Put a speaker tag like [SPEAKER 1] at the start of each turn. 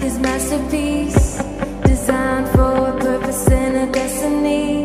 [SPEAKER 1] his masterpiece, designed for a purpose and a destiny.